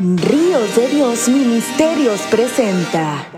Ríos de Dios Ministerios presenta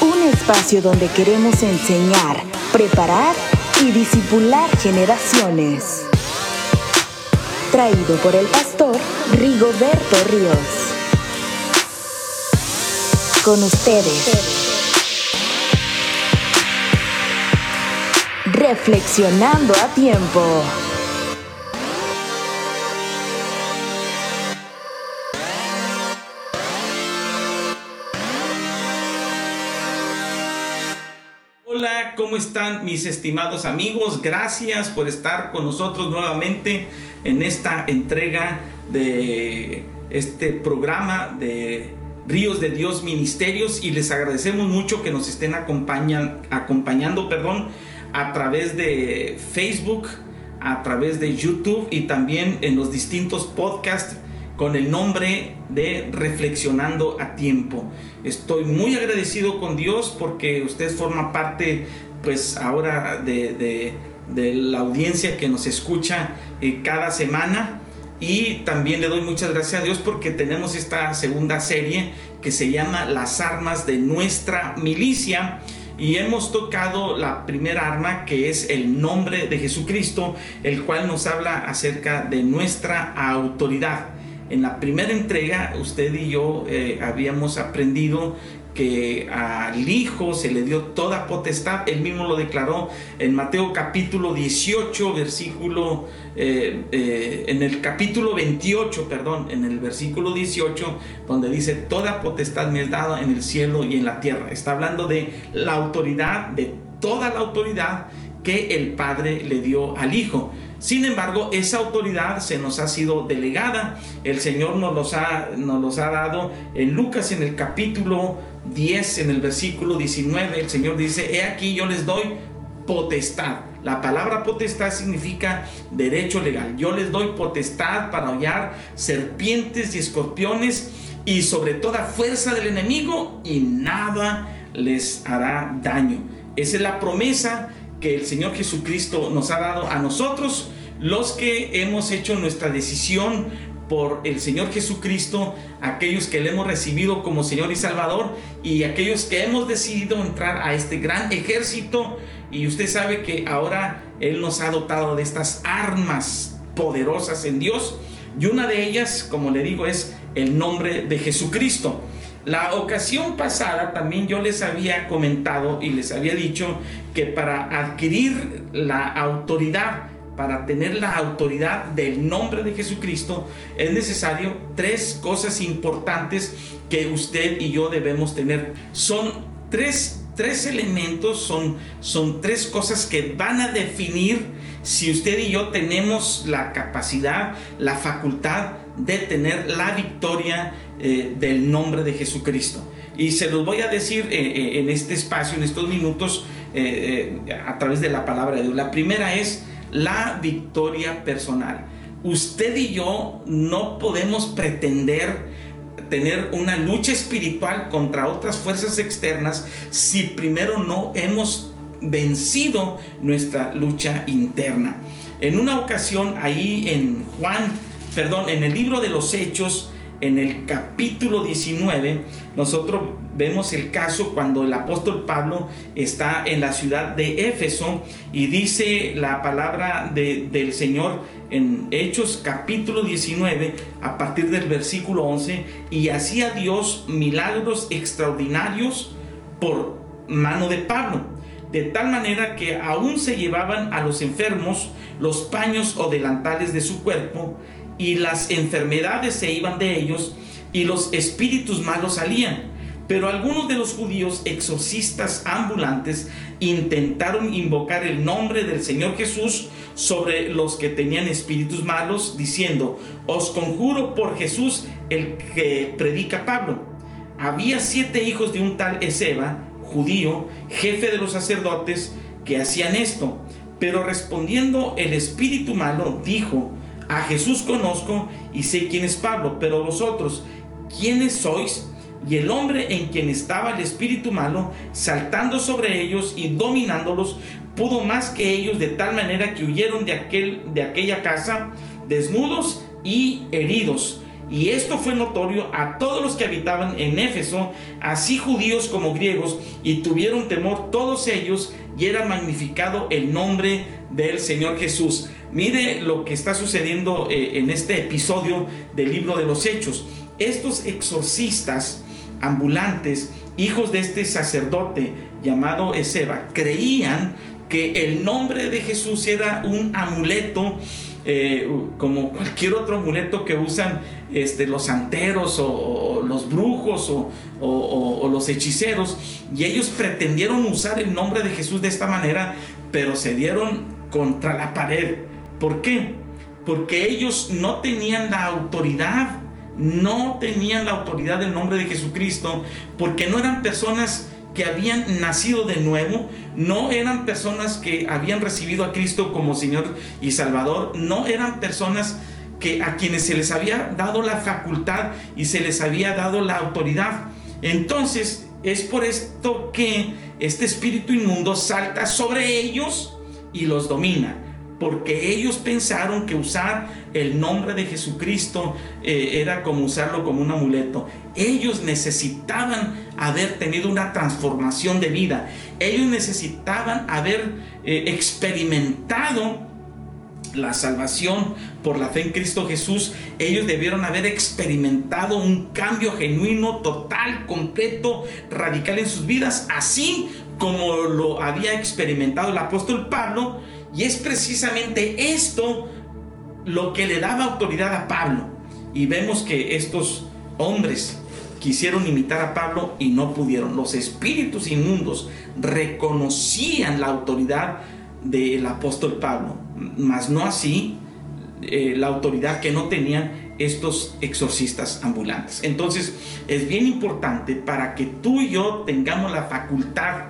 un espacio donde queremos enseñar, preparar y disipular generaciones. Traído por el pastor Rigoberto Ríos. Con ustedes. Reflexionando a tiempo. ¿Cómo están mis estimados amigos? Gracias por estar con nosotros nuevamente en esta entrega de este programa de Ríos de Dios Ministerios y les agradecemos mucho que nos estén acompañan, acompañando perdón, a través de Facebook, a través de YouTube y también en los distintos podcasts con el nombre de Reflexionando a Tiempo. Estoy muy agradecido con Dios porque usted forma parte pues ahora de, la audiencia que nos escucha eh, cada semana y también le doy muchas gracias a Dios porque tenemos esta segunda serie que se llama Las armas de nuestra milicia y hemos tocado la primera arma que es el nombre de Jesucristo, el cual nos habla acerca de nuestra autoridad. En la primera entrega, usted y yo eh, habíamos aprendido que al Hijo se le dio toda potestad. Él mismo lo declaró en Mateo capítulo 18, versículo, eh, eh, en el capítulo 28, perdón, en el versículo 18, donde dice, toda potestad me es dada en el cielo y en la tierra. Está hablando de la autoridad, de toda la autoridad que el Padre le dio al Hijo. Sin embargo, esa autoridad se nos ha sido delegada. El Señor nos los ha, nos los ha dado en Lucas en el capítulo 10, en el versículo 19. El Señor dice, he aquí yo les doy potestad. La palabra potestad significa derecho legal. Yo les doy potestad para hollar serpientes y escorpiones y sobre toda fuerza del enemigo y nada les hará daño. Esa es la promesa que el Señor Jesucristo nos ha dado a nosotros, los que hemos hecho nuestra decisión por el Señor Jesucristo, aquellos que le hemos recibido como Señor y Salvador y aquellos que hemos decidido entrar a este gran ejército. Y usted sabe que ahora Él nos ha dotado de estas armas poderosas en Dios. Y una de ellas, como le digo, es el nombre de Jesucristo. La ocasión pasada también yo les había comentado y les había dicho que para adquirir la autoridad, para tener la autoridad del nombre de Jesucristo, es necesario tres cosas importantes que usted y yo debemos tener. Son tres, tres elementos, son, son tres cosas que van a definir si usted y yo tenemos la capacidad, la facultad de tener la victoria eh, del nombre de Jesucristo. Y se los voy a decir eh, eh, en este espacio, en estos minutos, a través de la palabra de Dios. La primera es la victoria personal. Usted y yo no podemos pretender tener una lucha espiritual contra otras fuerzas externas si primero no hemos vencido nuestra lucha interna. En una ocasión ahí en Juan, perdón, en el libro de los Hechos, en el capítulo 19, nosotros vemos el caso cuando el apóstol Pablo está en la ciudad de Éfeso y dice la palabra del Señor en Hechos capítulo 19 a partir del versículo 11 y hacía Dios milagros extraordinarios por mano de Pablo de tal manera que aún se llevaban a los enfermos los paños o delantales de su cuerpo y las enfermedades se iban de ellos y los espíritus malos salían. Pero algunos de los judíos exorcistas ambulantes intentaron invocar el nombre del Señor Jesús sobre los que tenían espíritus malos, diciendo, os conjuro por Jesús el que predica Pablo. Había siete hijos de un tal Ezeba, judío, jefe de los sacerdotes, que hacían esto. Pero respondiendo el espíritu malo, dijo, a Jesús conozco y sé quién es Pablo, pero vosotros, ¿quiénes sois? Y el hombre en quien estaba el espíritu malo, saltando sobre ellos y dominándolos, pudo más que ellos de tal manera que huyeron de, aquel, de aquella casa desnudos y heridos. Y esto fue notorio a todos los que habitaban en Éfeso, así judíos como griegos, y tuvieron temor todos ellos, y era magnificado el nombre del Señor Jesús. Mire lo que está sucediendo eh, en este episodio del libro de los Hechos. Estos exorcistas ambulantes, hijos de este sacerdote llamado Ezeba, creían que el nombre de Jesús era un amuleto eh, como cualquier otro amuleto que usan este, los santeros o, los brujos o, los hechiceros, y ellos pretendieron usar el nombre de Jesús de esta manera, pero se dieron contra la pared. ¿Por qué? Porque ellos no tenían la autoridad, no tenían la autoridad del nombre de Jesucristo, porque no eran personas que habían nacido de nuevo, no eran personas que habían recibido a Cristo como Señor y Salvador, no eran personas que a quienes se les había dado la facultad y se les había dado la autoridad. Entonces, es por esto que este espíritu inmundo salta sobre ellos y los domina porque ellos pensaron que usar el nombre de Jesucristo eh, era como usarlo como un amuleto. Ellos necesitaban haber tenido una transformación de vida. Ellos necesitaban haber eh, experimentado la salvación por la fe en Cristo Jesús, ellos debieron haber experimentado un cambio genuino, total, completo, radical en sus vidas, así como lo había experimentado el apóstol Pablo y es precisamente esto lo que le daba autoridad a Pablo. Y vemos que estos hombres quisieron imitar a Pablo y no pudieron. Los espíritus inmundos reconocían la autoridad del apóstol Pablo, mas no así eh, la autoridad que no tenían estos exorcistas ambulantes. Entonces es bien importante para que tú y yo tengamos la facultad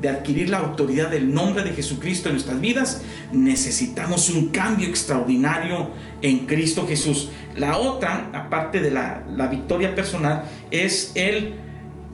de adquirir la autoridad del nombre de Jesucristo en nuestras vidas, necesitamos un cambio extraordinario en Cristo Jesús. La otra, aparte de la, victoria personal, es el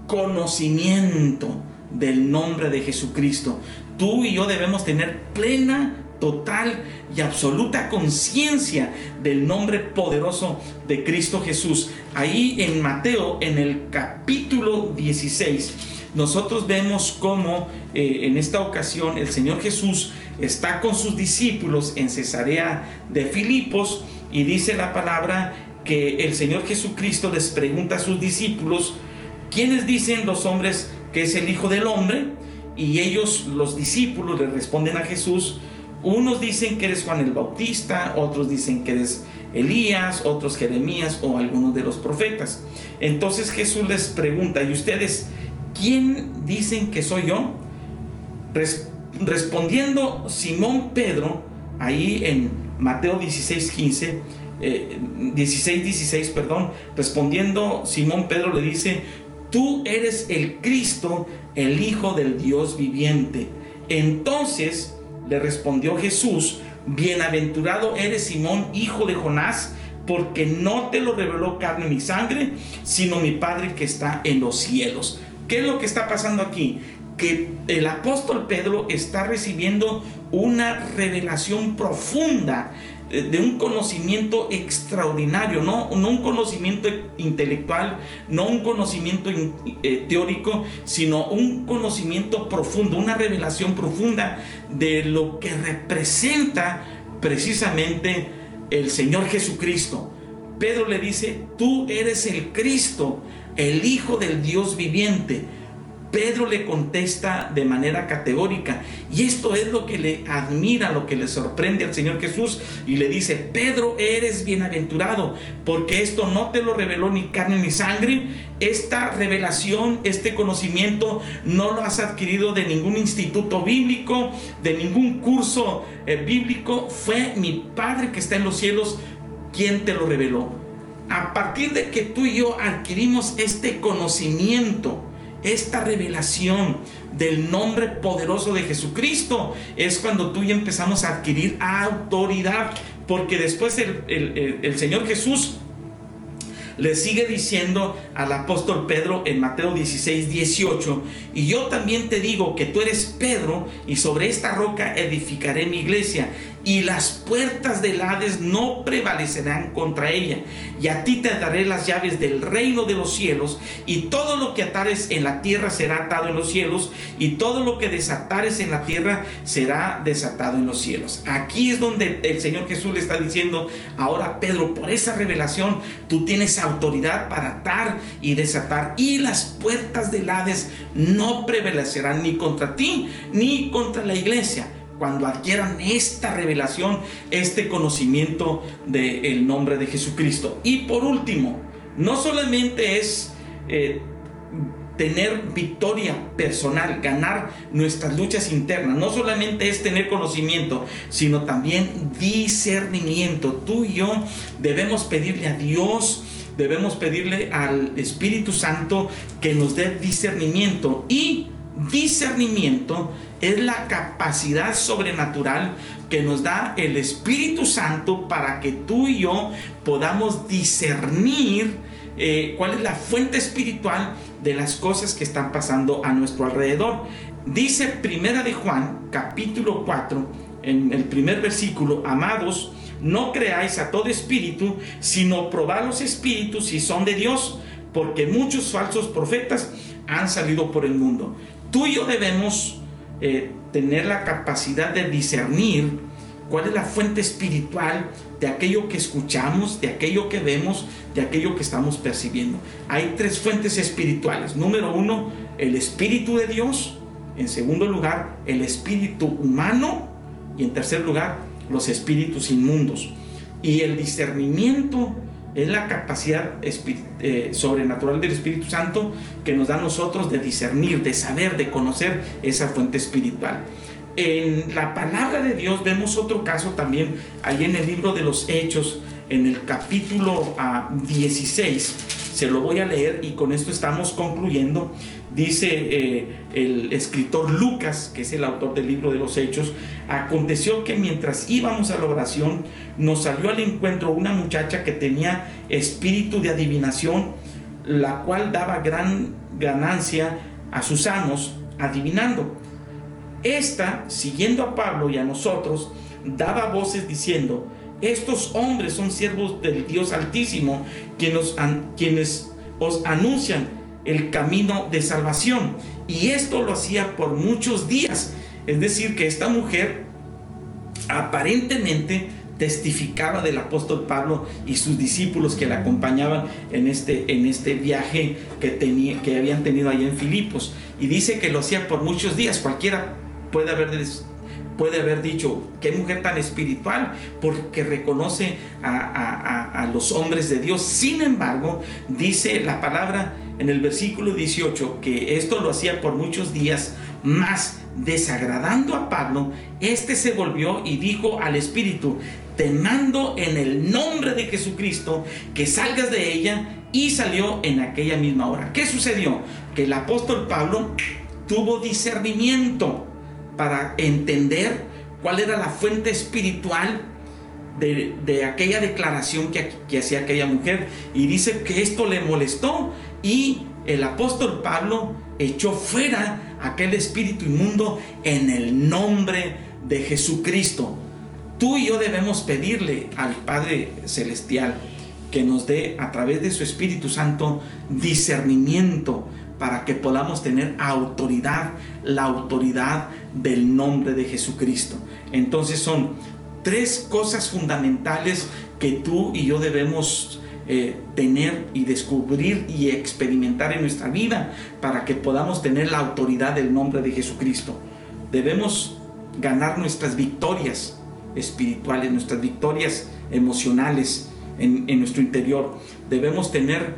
conocimiento del nombre de Jesucristo. Tú y yo debemos tener plena total y absoluta conciencia del nombre poderoso de Cristo Jesús. Ahí en Mateo, en el capítulo 16, nosotros vemos cómo eh, en esta ocasión el Señor Jesús está con sus discípulos en Cesarea de Filipos y dice la palabra que el Señor Jesucristo les pregunta a sus discípulos, ¿quiénes dicen los hombres que es el Hijo del Hombre? Y ellos, los discípulos, le responden a Jesús, unos dicen que eres Juan el Bautista, otros dicen que eres Elías, otros Jeremías o algunos de los profetas. Entonces Jesús les pregunta, ¿y ustedes ¿quién dicen que soy yo? respondiendo Simón Pedro, ahí en Mateo 16, 15, 16, 16, perdón, respondiendo Simón Pedro le dice, tú eres el Cristo, el Hijo del Dios viviente. Entonces le respondió Jesús, bienaventurado eres Simón, hijo de Jonás, porque no te lo reveló carne ni sangre, sino mi Padre que está en los cielos. ¿Qué es lo que está pasando aquí? Que el apóstol Pedro está recibiendo una revelación profunda eh, de un conocimiento extraordinario, no, un conocimiento intelectual, no un conocimiento eh, teórico, sino un conocimiento profundo, una revelación profunda de lo que representa precisamente el Señor Jesucristo. Pedro le dice, tú eres el Cristo, el Hijo del Dios viviente. Pedro le contesta de manera categórica y esto es lo que le admira, lo que le sorprende al Señor Jesús y le dice, Pedro, eres bienaventurado porque esto no te lo reveló ni carne ni sangre, esta revelación, este conocimiento no lo has adquirido de ningún instituto bíblico, de ningún curso eh, bíblico, fue mi Padre que está en los cielos quien te lo reveló a partir de que tú y yo adquirimos este conocimiento, esta revelación del nombre poderoso de Jesucristo, es cuando tú y empezamos a adquirir autoridad, porque después el, Señor Jesús le sigue diciendo al apóstol Pedro en Mateo 16, 18, y yo también te digo que tú eres Pedro y sobre esta roca edificaré mi iglesia y las puertas del Hades no prevalecerán contra ella. Y a ti te daré las llaves del reino de los cielos, y todo lo que atares en la tierra será atado en los cielos, y todo lo que desatares en la tierra será desatado en los cielos. Aquí es donde el Señor Jesús le está diciendo, ahora Pedro, por esa revelación, tú tienes autoridad para atar y desatar, y las puertas del Hades no prevalecerán ni contra ti, ni contra la iglesia cuando adquieran esta revelación, este conocimiento del nombre de Jesucristo. Y por último, no solamente es eh, tener victoria personal, ganar nuestras luchas internas, no solamente es tener conocimiento, sino también discernimiento. Tú y yo debemos pedirle a Dios, debemos pedirle al Espíritu Santo que nos dé discernimiento y discernimiento es la capacidad sobrenatural que nos da el Espíritu Santo para que tú y yo podamos discernir eh, cuál es la fuente espiritual de las cosas que están pasando a nuestro alrededor. Dice Primera de Juan, capítulo 4, en el primer versículo, amados, no creáis a todo espíritu, sino probad los espíritus si son de Dios, porque muchos falsos profetas han salido por el mundo. Tú y yo debemos eh, tener la capacidad de discernir cuál es la fuente espiritual de aquello que escuchamos, de aquello que vemos, de aquello que estamos percibiendo. Hay tres fuentes espirituales. Número uno, el Espíritu de Dios. En segundo lugar, el espíritu humano. Y en tercer lugar, los espíritus inmundos. Y el discernimiento es la capacidad eh, sobrenatural del Espíritu Santo que nos da a nosotros de discernir, de saber, de conocer esa fuente espiritual. En la palabra de Dios vemos otro caso también, ahí en el libro de los Hechos, en el capítulo 16, ah, se lo voy a leer y con esto estamos concluyendo. Dice eh, el escritor Lucas, que es el autor del libro de los Hechos, aconteció que mientras íbamos a la oración, nos salió al encuentro una muchacha que tenía espíritu de adivinación, la cual daba gran ganancia a sus amos adivinando. Esta, siguiendo a Pablo y a nosotros, daba voces diciendo, estos hombres son siervos del Dios Altísimo, quienes, os anuncian el camino de salvación. Y esto lo hacía por muchos días. Es decir, que esta mujer aparentemente testificaba del apóstol Pablo y sus discípulos que la acompañaban en este, en este viaje que, tenía, que habían tenido allá en Filipos. Y dice que lo hacía por muchos días. Cualquiera puede haber, puede haber dicho, qué mujer tan espiritual, porque reconoce a, los hombres de Dios. Sin embargo, dice la palabra en el versículo 18 que esto lo hacía por muchos días, más desagradando a Pablo, este se volvió y dijo al Espíritu, te mando en el nombre de Jesucristo que salgas de ella y salió en aquella misma hora. ¿Qué sucedió? Que el apóstol Pablo tuvo discernimiento para entender cuál era la fuente espiritual de, aquella declaración que, que hacía aquella mujer. Y dice que esto le molestó y el apóstol Pablo echó fuera aquel espíritu inmundo en el nombre de Jesucristo. Tú y yo debemos pedirle al Padre Celestial que nos dé a través de su Espíritu Santo discernimiento para que podamos tener autoridad, la autoridad del nombre de Jesucristo. Entonces son tres cosas fundamentales que tú y yo debemos eh, tener y descubrir y experimentar en nuestra vida para que podamos tener la autoridad del nombre de Jesucristo. Debemos ganar nuestras victorias espirituales, nuestras victorias emocionales en, en nuestro interior. Debemos tener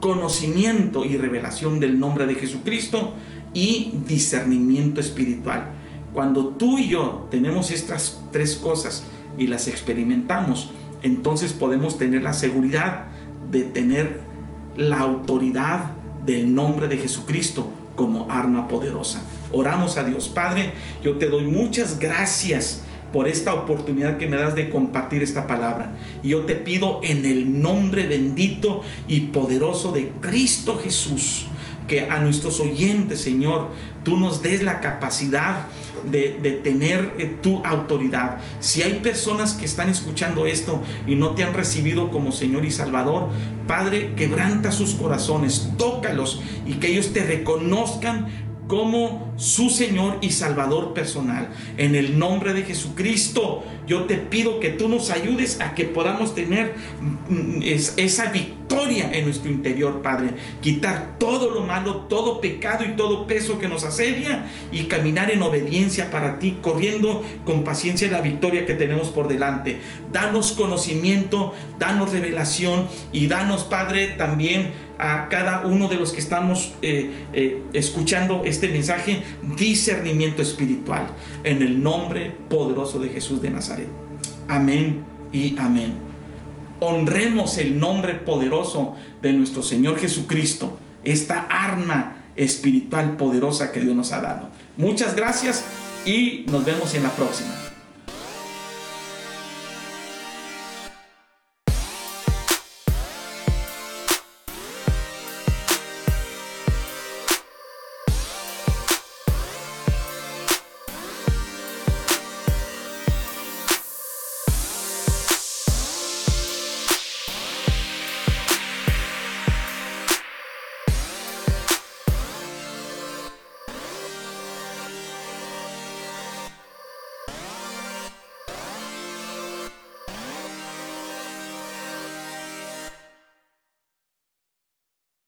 conocimiento y revelación del nombre de Jesucristo y discernimiento espiritual. Cuando tú y yo tenemos estas tres cosas y las experimentamos, entonces podemos tener la seguridad de tener la autoridad del nombre de Jesucristo como arma poderosa. Oramos a Dios. Padre, yo te doy muchas gracias por esta oportunidad que me das de compartir esta palabra. Y yo te pido en el nombre bendito y poderoso de Cristo Jesús que a nuestros oyentes, Señor, tú nos des la capacidad de, tener eh, tu autoridad. Si hay personas que están escuchando esto y no te han recibido como Señor y Salvador, Padre, quebranta sus corazones, tócalos y que ellos te reconozcan como su Señor y Salvador personal. En el nombre de Jesucristo, yo te pido que tú nos ayudes a que podamos tener mm, esa victoria en nuestro interior, Padre. Quitar todo lo malo, todo pecado y todo peso que nos asedia y caminar en obediencia para ti, corriendo con paciencia la victoria que tenemos por delante. Danos conocimiento, danos revelación y danos, Padre, también a cada uno de los que estamos eh, eh, escuchando este mensaje discernimiento espiritual en el nombre poderoso de Jesús de Nazaret. Amén y amén. Honremos el nombre poderoso de nuestro Señor Jesucristo, esta arma espiritual poderosa que Dios nos ha dado. Muchas gracias y nos vemos en la próxima.